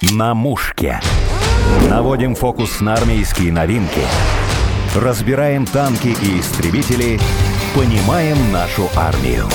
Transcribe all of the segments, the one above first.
На мушке. Наводим фокус на армейские новинки. Разбираем танки и истребители. Понимаем нашу армию.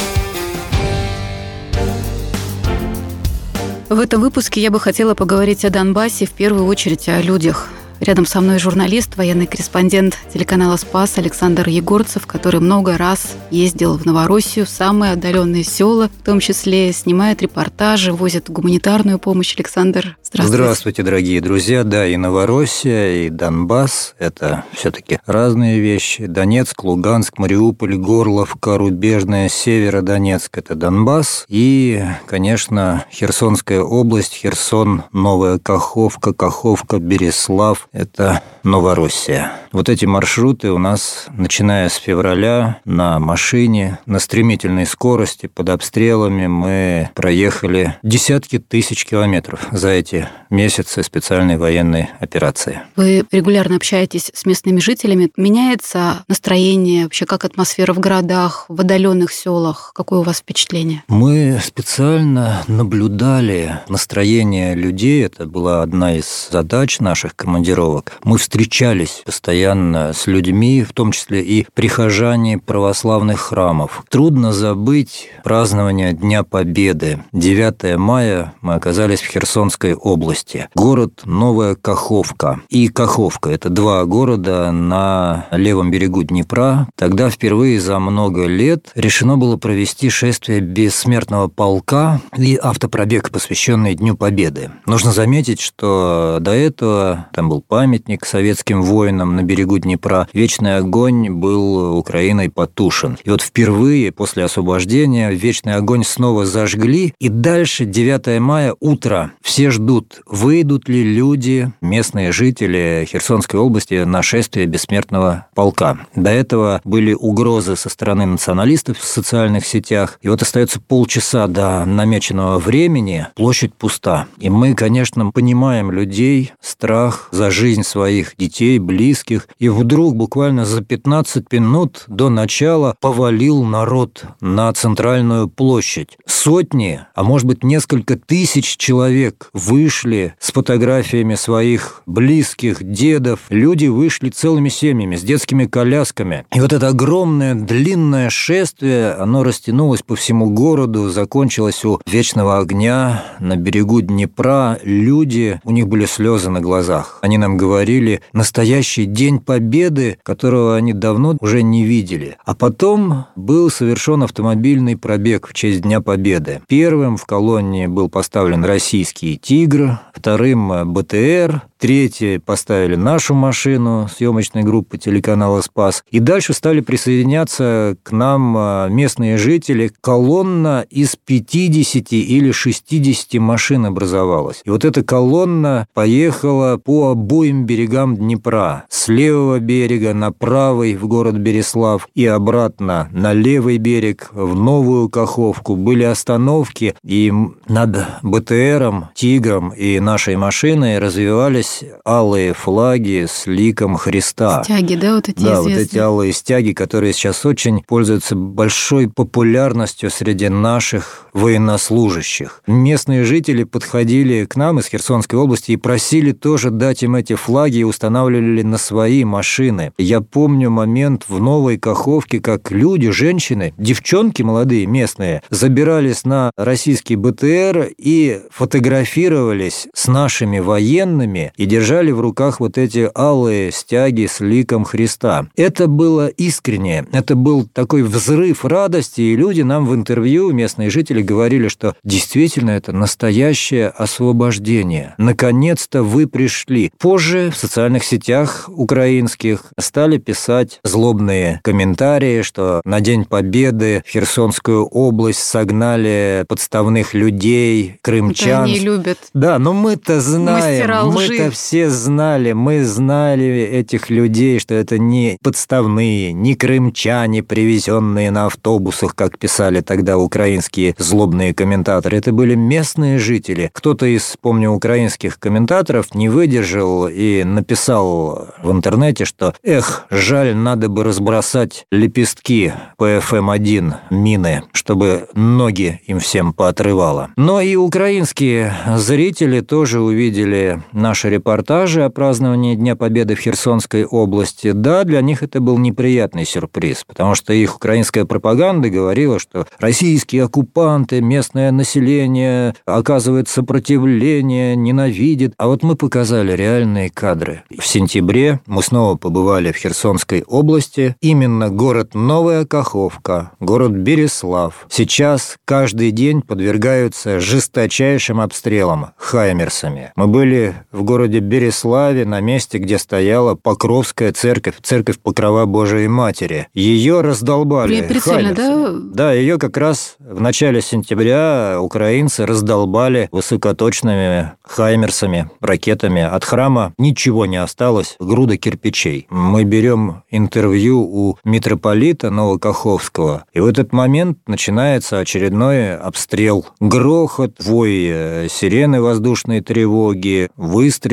В этом выпуске я бы хотела поговорить о Донбассе, в первую очередь о людях. Рядом со мной журналист, военный корреспондент телеканала «Спас» Александр Егорцев, который много раз ездил в Новороссию, в самые отдаленные села, в том числе снимает репортажи, возит гуманитарную помощь. Александр, здравствуйте. Здравствуйте, дорогие друзья. Да, и Новороссия, и Донбасс – это все-таки разные вещи. Донецк, Луганск, Мариуполь, Горловка, Рубежная, Северодонецк – это Донбасс. И, конечно, Херсонская область, Херсон, Новая Каховка, Каховка, Береслав, это Новороссия. Вот эти маршруты у нас, начиная с февраля, на машине, на стремительной скорости, под обстрелами, мы проехали десятки тысяч километров за эти месяцы специальной военной операции. Вы регулярно общаетесь с местными жителями. Меняется настроение, вообще как атмосфера в городах, в отдаленных селах? Какое у вас впечатление? Мы специально наблюдали настроение людей. Это была одна из задач наших командировок. Мы встречались постоянно с людьми, в том числе и прихожане православных храмов. Трудно забыть празднование Дня Победы. 9 мая мы оказались в Херсонской области. Город Новая Каховка. И Каховка – это два города на левом берегу Днепра. Тогда впервые за много лет решено было провести шествие бессмертного полка и автопробег, посвященный Дню Победы. Нужно заметить, что до этого там был памятник советским воинам на берегу Днепра. Вечный огонь был Украиной потушен. И вот впервые после освобождения вечный огонь снова зажгли, и дальше 9 мая утро. Все ждут, выйдут ли люди, местные жители Херсонской области на шествие бессмертного полка. До этого были угрозы со стороны националистов в социальных сетях. И вот остается полчаса до намеченного времени, площадь пуста. И мы, конечно, понимаем людей, страх за жизнь своих детей, близких, и вдруг буквально за 15 минут до начала повалил народ на центральную площадь. Сотни, а может быть несколько тысяч человек вышли с фотографиями своих близких, дедов. Люди вышли целыми семьями, с детскими колясками. И вот это огромное, длинное шествие, оно растянулось по всему городу, закончилось у Вечного огня на берегу Днепра. Люди, у них были слезы на глазах. Они нам говорили, настоящий День Победы, которого они давно уже не видели. А потом был совершен автомобильный пробег в честь Дня Победы. Первым в колонне был поставлен российский «Тигр», вторым БТР, третье поставили нашу машину съемочной группы телеканала «Спас». И дальше стали присоединяться к нам а, местные жители. Колонна из 50 или 60 машин образовалась. И вот эта колонна поехала по обоим берегам Днепра. С левого берега на правый в город Береслав и обратно на левый берег в Новую Каховку. Были остановки, и над БТРом, Тигром и нашей машиной развивались появились алые флаги с ликом Христа. Стяги, да, вот эти Да, известные. вот эти алые стяги, которые сейчас очень пользуются большой популярностью среди наших военнослужащих. Местные жители подходили к нам из Херсонской области и просили тоже дать им эти флаги и устанавливали на свои машины. Я помню момент в Новой Каховке, как люди, женщины, девчонки молодые местные, забирались на российский БТР и фотографировались с нашими военными и держали в руках вот эти алые стяги с ликом Христа. Это было искренне, это был такой взрыв радости, и люди нам в интервью, местные жители, говорили, что действительно это настоящее освобождение. Наконец-то вы пришли. Позже в социальных сетях украинских стали писать злобные комментарии, что на День Победы в Херсонскую область согнали подставных людей, крымчан. Это они любят. Да, но мы-то знаем, мы-то это все знали. Мы знали этих людей, что это не подставные, не крымчане, привезенные на автобусах, как писали тогда украинские злобные комментаторы. Это были местные жители. Кто-то из, помню, украинских комментаторов не выдержал и написал в интернете, что «Эх, жаль, надо бы разбросать лепестки ПФМ-1 мины, чтобы ноги им всем поотрывало». Но и украинские зрители тоже увидели наши репортажи о праздновании Дня Победы в Херсонской области. Да, для них это был неприятный сюрприз, потому что их украинская пропаганда говорила, что российские оккупанты, местное население оказывает сопротивление, ненавидит. А вот мы показали реальные кадры. В сентябре мы снова побывали в Херсонской области. Именно город Новая Каховка, город Береслав. Сейчас каждый день подвергаются жесточайшим обстрелам хаймерсами. Мы были в городе Береславе на месте, где стояла Покровская церковь, церковь Покрова Божией Матери. Ее раздолбали Прицельно, да? Да, ее как раз в начале сентября украинцы раздолбали высокоточными хаймерсами, ракетами. От храма ничего не осталось, груда кирпичей. Мы берем интервью у митрополита Новокаховского, и в этот момент начинается очередной обстрел. Грохот, вой э, сирены воздушной тревоги,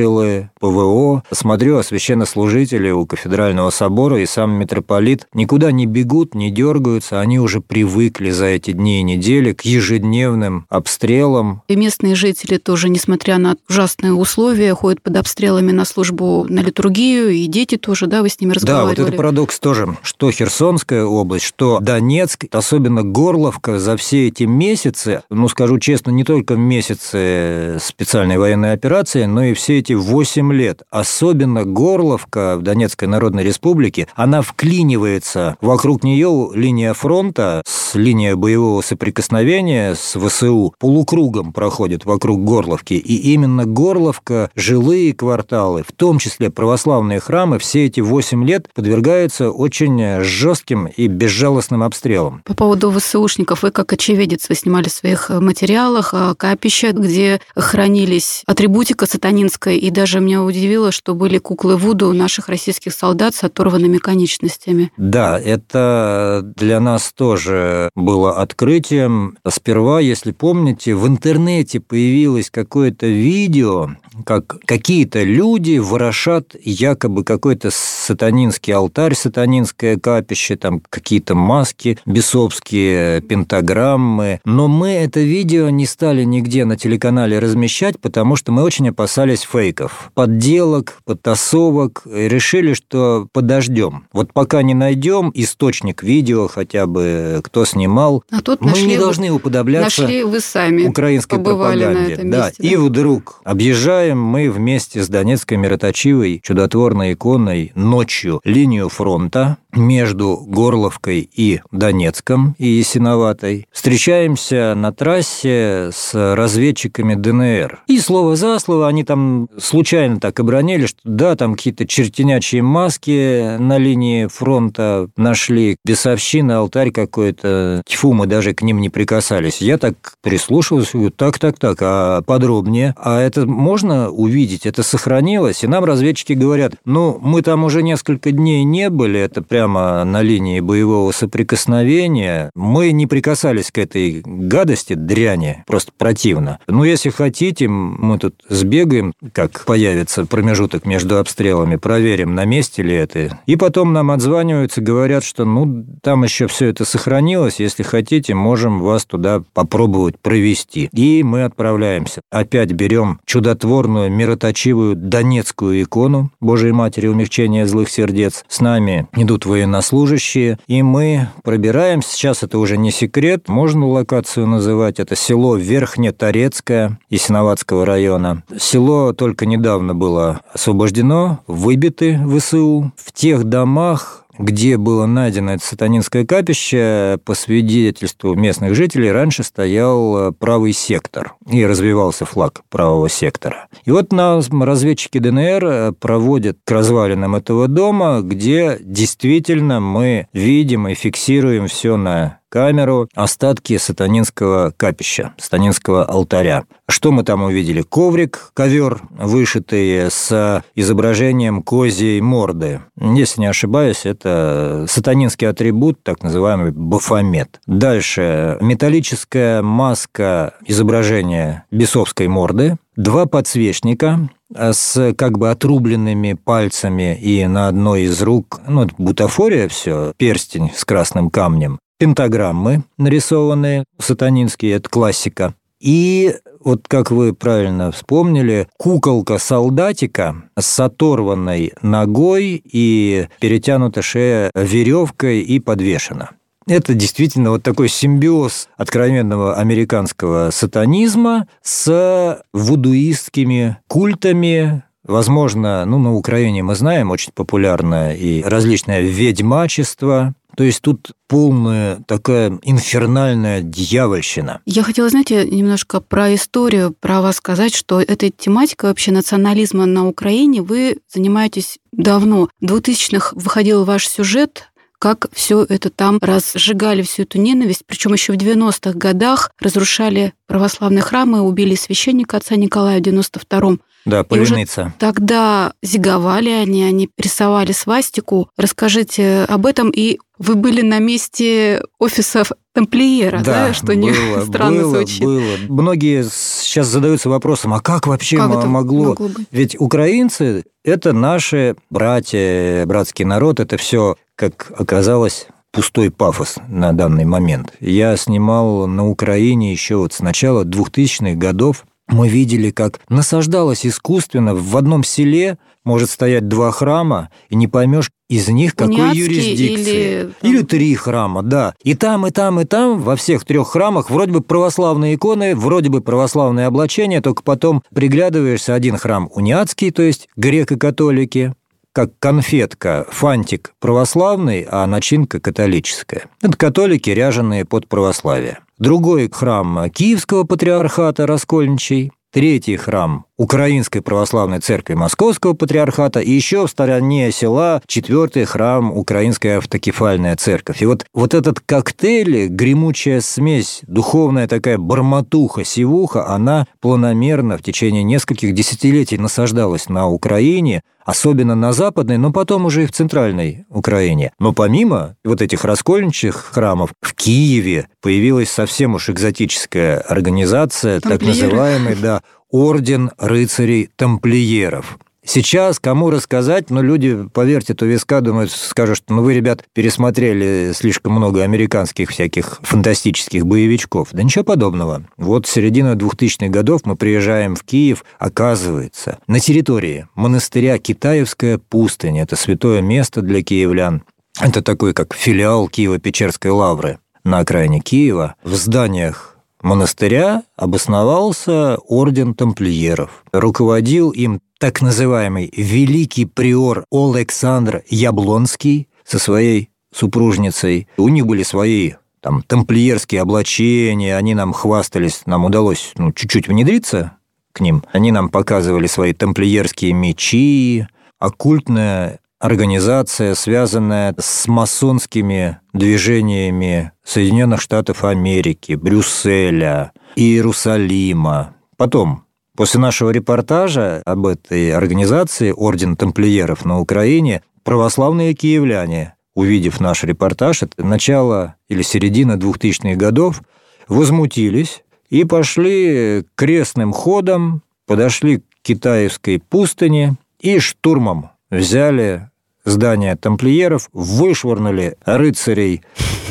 выстрелы, ПВО. Смотрю, а священнослужители у кафедрального собора и сам митрополит никуда не бегут, не дергаются, они уже привыкли за эти дни и недели к ежедневным обстрелам. И местные жители тоже, несмотря на ужасные условия, ходят под обстрелами на службу на литургию, и дети тоже, да, вы с ними разговаривали? Да, вот это парадокс тоже, что Херсонская область, что Донецк, особенно Горловка за все эти месяцы, ну, скажу честно, не только месяцы специальной военной операции, но и все эти 8 лет. Особенно Горловка в Донецкой Народной Республике, она вклинивается. Вокруг нее линия фронта с линией боевого соприкосновения с ВСУ полукругом проходит вокруг Горловки. И именно Горловка, жилые кварталы, в том числе православные храмы, все эти 8 лет подвергаются очень жестким и безжалостным обстрелам. По поводу ВСУшников, вы как очевидец, вы снимали в своих материалах капища, где хранились атрибутика сатанинская, и даже меня удивило, что были куклы Вуду наших российских солдат с оторванными конечностями. Да, это для нас тоже было открытием. Сперва, если помните, в интернете появилось какое-то видео, как какие-то люди ворошат якобы какой-то сатанинский алтарь, сатанинское капище, там какие-то маски бесовские, пентаграммы. Но мы это видео не стали нигде на телеканале размещать, потому что мы очень опасались фейков, подделок, подтасовок. Решили, что подождем. Вот пока не найдем источник видео хотя бы, кто снимал, а тут мы не должны уподобляться нашли вы сами украинской пропаганде. этом да. месте, И да. вдруг объезжаем мы вместе с Донецкой мироточивой чудотворной иконой ночью линию фронта между Горловкой и Донецком и Ясиноватой. Встречаемся на трассе с разведчиками ДНР. И слово за слово они там случайно так обронили, что да, там какие-то чертенячие маски на линии фронта нашли, бесовщина, алтарь какой-то. Тьфу, мы даже к ним не прикасались. Я так прислушивался, говорю, так, так, так, а подробнее? А это можно увидеть? Это сохранилось? И нам разведчики говорят, ну, мы там уже несколько дней не были, это прямо на линии боевого соприкосновения. Мы не прикасались к этой гадости, дряни, просто противно. Ну, если хотите, мы тут сбегаем, как появится промежуток между обстрелами, проверим, на месте ли это. И потом нам отзваниваются, говорят, что ну, там еще все это сохранилось, если хотите, можем вас туда попробовать провести. И мы отправляемся. Опять берем чудотворную, мироточивую донецкую икону Божией Матери умягчения злых сердец. С нами идут военнослужащие, и мы пробираемся. Сейчас это уже не секрет, можно локацию называть. Это село Верхнеторецкое Ясиноватского района. Село только недавно было освобождено, выбиты ВСУ. В тех домах где было найдено это сатанинское капище, по свидетельству местных жителей, раньше стоял правый сектор и развивался флаг правого сектора. И вот нас разведчики ДНР проводят к развалинам этого дома, где действительно мы видим и фиксируем все на камеру остатки сатанинского капища, сатанинского алтаря. Что мы там увидели? Коврик, ковер, вышитый с изображением козьей морды. Если не ошибаюсь, это сатанинский атрибут, так называемый бафомет. Дальше металлическая маска изображения бесовской морды, два подсвечника с как бы отрубленными пальцами и на одной из рук, ну, бутафория все, перстень с красным камнем, пентаграммы нарисованные, сатанинские, это классика. И вот как вы правильно вспомнили, куколка солдатика с оторванной ногой и перетянута шея веревкой и подвешена. Это действительно вот такой симбиоз откровенного американского сатанизма с вудуистскими культами, Возможно, ну, на Украине мы знаем, очень популярное и различное ведьмачество, то есть тут полная такая инфернальная дьявольщина. Я хотела, знаете, немножко про историю, про вас сказать, что этой тематикой вообще национализма на Украине вы занимаетесь давно. В 2000-х выходил ваш сюжет как все это там разжигали всю эту ненависть, причем еще в 90-х годах разрушали православные храмы, убили священника отца Николая в 92-м. Да, Поленица. Тогда зиговали они, они рисовали свастику. Расскажите об этом. И вы были на месте офисов тамплиера, да, да что было, не странно было, звучит. Было. Многие сейчас задаются вопросом, а как вообще как могло? могло быть? Ведь украинцы – это наши братья, братский народ, это все, как оказалось, пустой пафос на данный момент. Я снимал на Украине еще вот с начала 2000-х годов мы видели, как насаждалось искусственно в одном селе может стоять два храма, и не поймешь из них какой Униатский юрисдикции. или- Или три храма, да. И там, и там, и там, во всех трех храмах вроде бы православные иконы, вроде бы православные облачения, только потом приглядываешься, один храм униатский, то есть греко-католики, как конфетка, фантик православный, а начинка католическая. Это католики, ряженые под православие. Другой храм Киевского патриархата Раскольничий, третий храм Украинской православной церкви Московского патриархата и еще в стороне села четвертый храм Украинская автокефальная церковь. И вот, вот этот коктейль, гремучая смесь, духовная такая барматуха, сивуха, она планомерно в течение нескольких десятилетий насаждалась на Украине, особенно на западной, но потом уже и в центральной Украине. Но помимо вот этих раскольничьих храмов, в Киеве появилась совсем уж экзотическая организация, так Тамплиеры. называемый, да, Орден рыцарей-тамплиеров. Сейчас кому рассказать, но люди, поверьте, то виска думают, скажут, что ну вы, ребят, пересмотрели слишком много американских всяких фантастических боевичков. Да ничего подобного. Вот с середины 2000-х годов мы приезжаем в Киев, оказывается, на территории монастыря Китаевская пустынь. Это святое место для киевлян. Это такой, как филиал Киево-Печерской лавры на окраине Киева. В зданиях монастыря обосновался орден тамплиеров. Руководил им так называемый великий приор Александр Яблонский со своей супружницей. У них были свои там тамплиерские облачения, они нам хвастались, нам удалось ну, чуть-чуть внедриться к ним. Они нам показывали свои тамплиерские мечи, оккультная организация, связанная с масонскими движениями Соединенных Штатов Америки, Брюсселя, Иерусалима. Потом, после нашего репортажа об этой организации Орден тамплиеров на Украине, православные киевляне, увидев наш репортаж, это начало или середина 2000-х годов, возмутились и пошли крестным ходом, подошли к Китаевской пустыне и штурмом взяли здание тамплиеров, вышвырнули рыцарей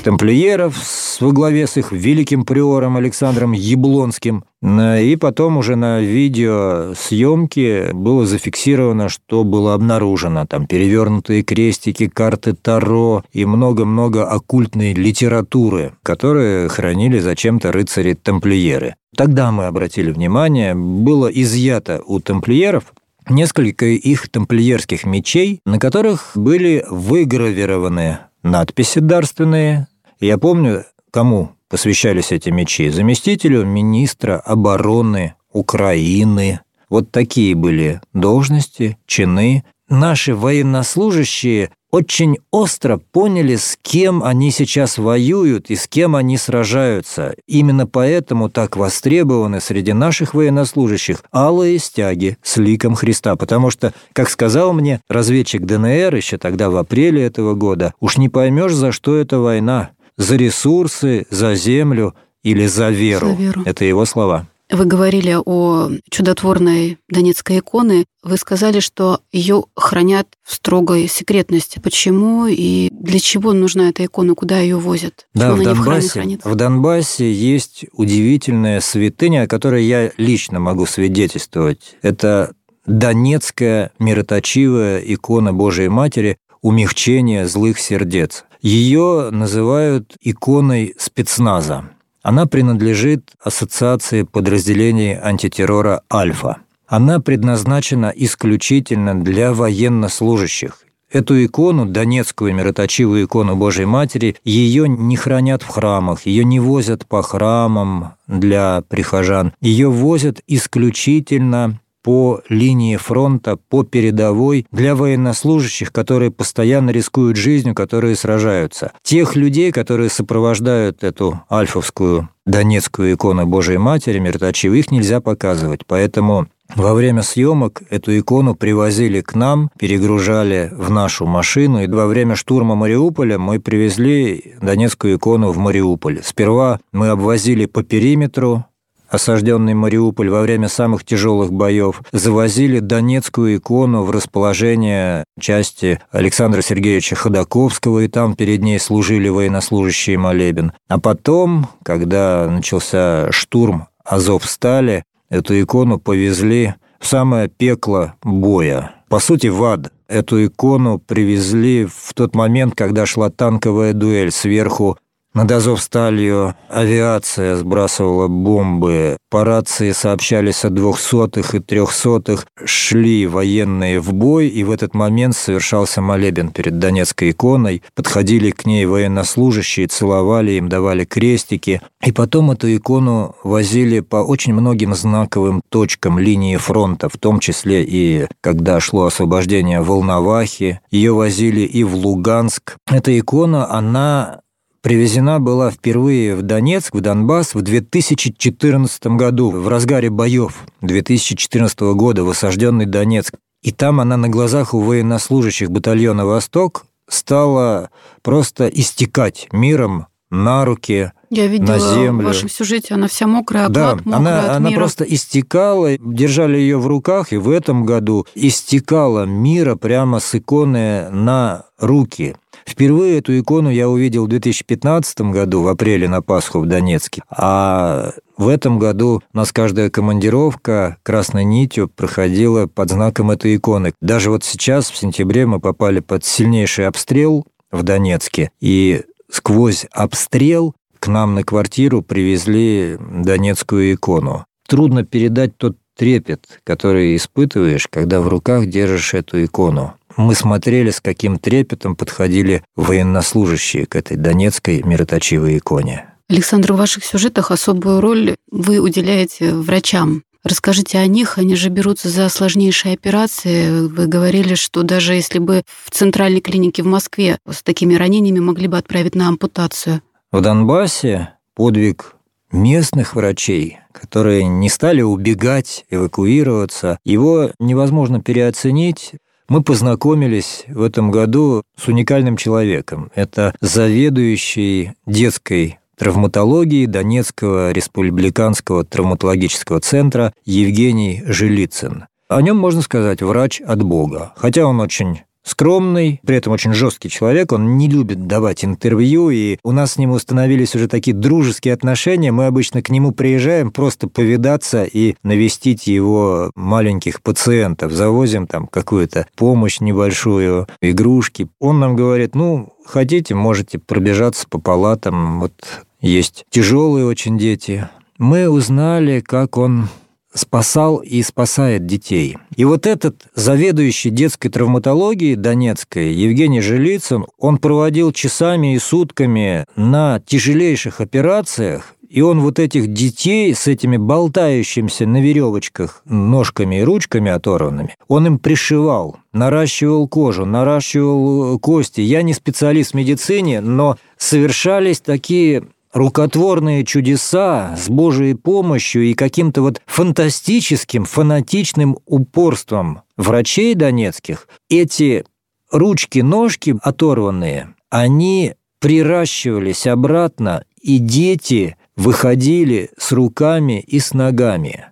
тамплиеров во главе с их великим приором Александром Яблонским. На- И потом уже на видеосъемке было зафиксировано, что было обнаружено. Там перевернутые крестики, карты Таро и много-много оккультной литературы, которые хранили зачем-то рыцари-тамплиеры. Тогда мы обратили внимание, было изъято у тамплиеров несколько их тамплиерских мечей, на которых были выгравированы надписи дарственные. Я помню, кому посвящались эти мечи. Заместителю министра обороны Украины. Вот такие были должности, чины наши военнослужащие очень остро поняли, с кем они сейчас воюют и с кем они сражаются. Именно поэтому так востребованы среди наших военнослужащих алые стяги с ликом Христа. Потому что, как сказал мне разведчик ДНР еще тогда в апреле этого года, уж не поймешь, за что эта война. За ресурсы, за землю или за веру. За веру. Это его слова. Вы говорили о чудотворной донецкой иконы. Вы сказали, что ее хранят в строгой секретности. Почему и для чего нужна эта икона? Куда ее возят? Да, Почему в в Донбассе, хранится? в Донбассе есть удивительная святыня, о которой я лично могу свидетельствовать. Это Донецкая мироточивая икона Божией Матери умягчения злых сердец. Ее называют иконой спецназа. Она принадлежит Ассоциации подразделений антитеррора «Альфа». Она предназначена исключительно для военнослужащих. Эту икону, Донецкую мироточивую икону Божьей Матери, ее не хранят в храмах, ее не возят по храмам для прихожан. Ее возят исключительно по линии фронта, по передовой для военнослужащих, которые постоянно рискуют жизнью, которые сражаются. Тех людей, которые сопровождают эту альфовскую донецкую икону Божией Матери, мироточивой, их нельзя показывать. Поэтому во время съемок эту икону привозили к нам, перегружали в нашу машину, и во время штурма Мариуполя мы привезли донецкую икону в Мариуполь. Сперва мы обвозили по периметру осажденный Мариуполь во время самых тяжелых боев, завозили донецкую икону в расположение части Александра Сергеевича Ходаковского, и там перед ней служили военнослужащие молебен. А потом, когда начался штурм Азовстали, эту икону повезли в самое пекло боя. По сути, в ад. Эту икону привезли в тот момент, когда шла танковая дуэль. Сверху над Азовсталью авиация сбрасывала бомбы, по рации сообщались о двухсотых и трехсотых, шли военные в бой, и в этот момент совершался молебен перед Донецкой иконой, подходили к ней военнослужащие, целовали им, давали крестики, и потом эту икону возили по очень многим знаковым точкам линии фронта, в том числе и когда шло освобождение Волновахи, ее возили и в Луганск. Эта икона, она привезена была впервые в Донецк, в Донбасс в 2014 году, в разгаре боев 2014 года в осажденный Донецк. И там она на глазах у военнослужащих батальона «Восток» стала просто истекать миром на руки, Я видела на землю. в вашем сюжете, она вся мокрая, да, мокрый она, от она мира. просто истекала, держали ее в руках, и в этом году истекала мира прямо с иконы на руки. Впервые эту икону я увидел в 2015 году, в апреле на Пасху в Донецке. А в этом году у нас каждая командировка красной нитью проходила под знаком этой иконы. Даже вот сейчас, в сентябре, мы попали под сильнейший обстрел в Донецке. И сквозь обстрел к нам на квартиру привезли донецкую икону. Трудно передать тот трепет, который испытываешь, когда в руках держишь эту икону. Мы смотрели, с каким трепетом подходили военнослужащие к этой донецкой мироточивой иконе. Александр, в ваших сюжетах особую роль вы уделяете врачам. Расскажите о них, они же берутся за сложнейшие операции. Вы говорили, что даже если бы в центральной клинике в Москве с такими ранениями могли бы отправить на ампутацию. В Донбассе подвиг местных врачей, которые не стали убегать, эвакуироваться, его невозможно переоценить. Мы познакомились в этом году с уникальным человеком. Это заведующий детской травматологии Донецкого республиканского травматологического центра Евгений Жилицын. О нем можно сказать врач от Бога. Хотя он очень скромный, при этом очень жесткий человек, он не любит давать интервью, и у нас с ним установились уже такие дружеские отношения. Мы обычно к нему приезжаем просто повидаться и навестить его маленьких пациентов. Завозим там какую-то помощь небольшую, игрушки. Он нам говорит, ну, хотите, можете пробежаться по палатам, вот есть тяжелые очень дети. Мы узнали, как он спасал и спасает детей. И вот этот заведующий детской травматологией Донецкой Евгений Жилицын, он проводил часами и сутками на тяжелейших операциях, И он вот этих детей с этими болтающимися на веревочках ножками и ручками оторванными, он им пришивал, наращивал кожу, наращивал кости. Я не специалист в медицине, но совершались такие рукотворные чудеса с Божьей помощью и каким-то вот фантастическим, фанатичным упорством врачей донецких, эти ручки-ножки оторванные, они приращивались обратно, и дети выходили с руками и с ногами.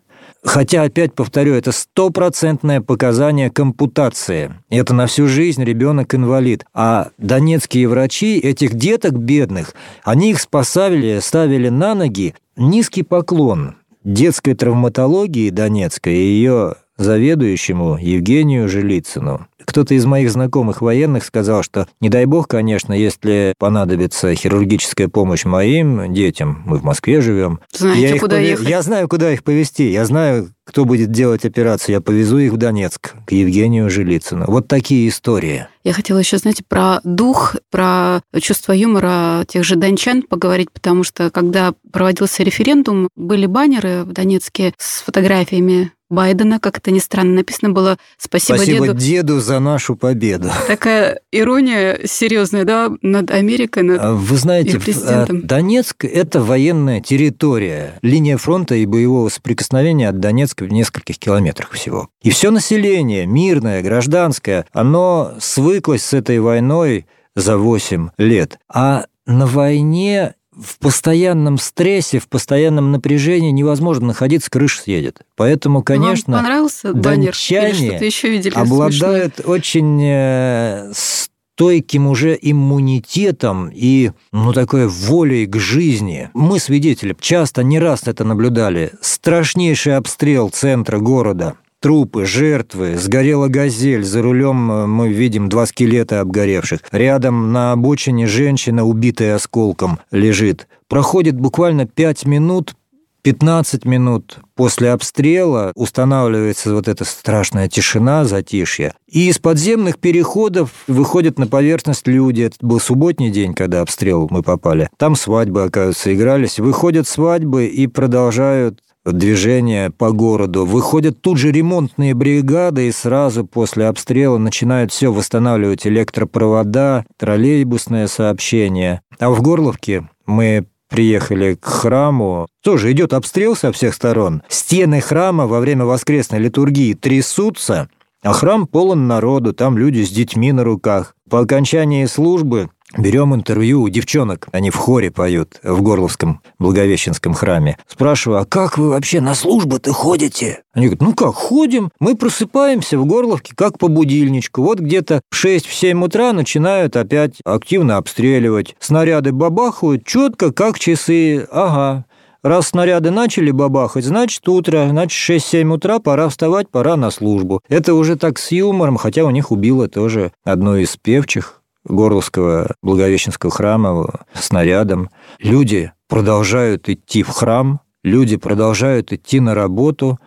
Хотя, опять повторю, это стопроцентное показание компутации. Это на всю жизнь ребенок инвалид. А донецкие врачи этих деток бедных, они их спасали, ставили на ноги. Низкий поклон детской травматологии Донецкой и ее заведующему Евгению Жилицыну. Кто-то из моих знакомых военных сказал, что не дай бог, конечно, если понадобится хирургическая помощь моим детям, мы в Москве живем. Знаете, я куда пове... ехать? Я знаю, куда их повезти. Я знаю, кто будет делать операцию. Я повезу их в Донецк к Евгению Жилицыну. Вот такие истории. Я хотела еще, знаете, про дух, про чувство юмора тех же дончан поговорить, потому что когда проводился референдум, были баннеры в Донецке с фотографиями Байдена, как это ни странно, написано было «Спасибо, Спасибо деду». деду за нашу победу. Такая ирония серьезная, да, над Америкой, над... А Вы знаете, а, Донецк – это военная территория. Линия фронта и боевого соприкосновения от Донецка в нескольких километрах всего. И все население, мирное, гражданское, оно свыклось с этой войной за 8 лет. А на войне в постоянном стрессе, в постоянном напряжении невозможно находиться, крыша съедет. Поэтому, конечно, Вам понравился баннер? дончане еще видели смешное? обладают очень э, стойким уже иммунитетом и, ну, такой волей к жизни. Мы, свидетели, часто, не раз это наблюдали. Страшнейший обстрел центра города. Трупы, жертвы, сгорела газель, за рулем э, мы видим два скелета обгоревших. Рядом на обочине женщина, убитая осколком, лежит. Проходит буквально пять минут, 15 минут после обстрела устанавливается вот эта страшная тишина, затишье. И из подземных переходов выходят на поверхность люди. Это был субботний день, когда обстрел мы попали. Там свадьбы, оказывается, игрались. Выходят свадьбы и продолжают движение по городу. Выходят тут же ремонтные бригады и сразу после обстрела начинают все восстанавливать электропровода, троллейбусное сообщение. А в Горловке мы приехали к храму. Тоже идет обстрел со всех сторон. Стены храма во время воскресной литургии трясутся, а храм полон народу, там люди с детьми на руках. По окончании службы берем интервью у девчонок, они в хоре поют в Горловском Благовещенском храме. Спрашиваю, а как вы вообще на службы-то ходите? Они говорят, ну как, ходим, мы просыпаемся в Горловке как по будильничку. Вот где-то в 6-7 утра начинают опять активно обстреливать. Снаряды бабахают четко, как часы. Ага, Раз снаряды начали бабахать, значит утро, значит 6-7 утра, пора вставать, пора на службу. Это уже так с юмором, хотя у них убило тоже одну из певчих Горловского Благовещенского храма снарядом. Люди продолжают идти в храм, люди продолжают идти на работу.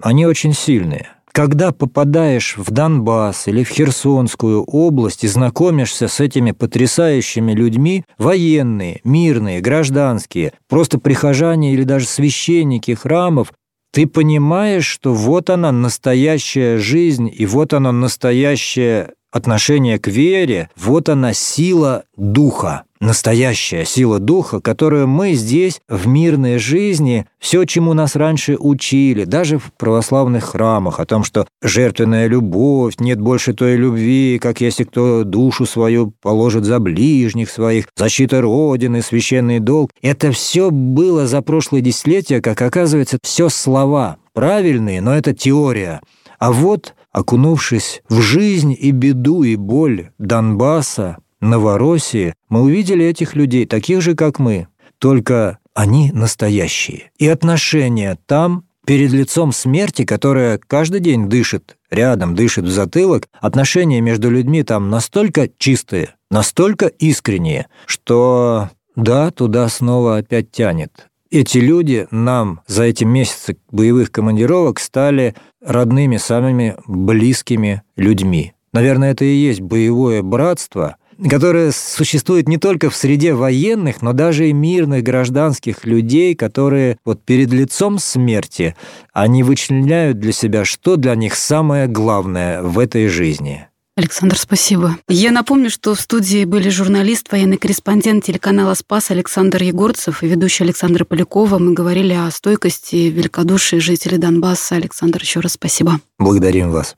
Они очень сильные. Когда попадаешь в Донбасс или в Херсонскую область и знакомишься с этими потрясающими людьми, военные, мирные, гражданские, просто прихожане или даже священники храмов, ты понимаешь, что вот она настоящая жизнь, и вот оно настоящее отношение к вере, вот она сила духа, настоящая сила духа, которую мы здесь в мирной жизни, все, чему нас раньше учили, даже в православных храмах, о том, что жертвенная любовь, нет больше той любви, как если кто душу свою положит за ближних своих, защита Родины, священный долг. Это все было за прошлые десятилетия, как оказывается, все слова, правильные, но это теория. А вот окунувшись в жизнь и беду и боль Донбасса, Новороссии, мы увидели этих людей, таких же, как мы, только они настоящие. И отношения там, перед лицом смерти, которая каждый день дышит рядом, дышит в затылок, отношения между людьми там настолько чистые, настолько искренние, что да, туда снова опять тянет. Эти люди нам за эти месяцы боевых командировок стали родными, самыми близкими людьми. Наверное, это и есть боевое братство, которая существует не только в среде военных, но даже и мирных гражданских людей, которые вот перед лицом смерти, они вычленяют для себя, что для них самое главное в этой жизни. Александр, спасибо. Я напомню, что в студии были журналист, военный корреспондент телеканала «Спас» Александр Егорцев и ведущий Александр Полякова. Мы говорили о стойкости и великодушии жителей Донбасса. Александр, еще раз спасибо. Благодарим вас.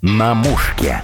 На мушке.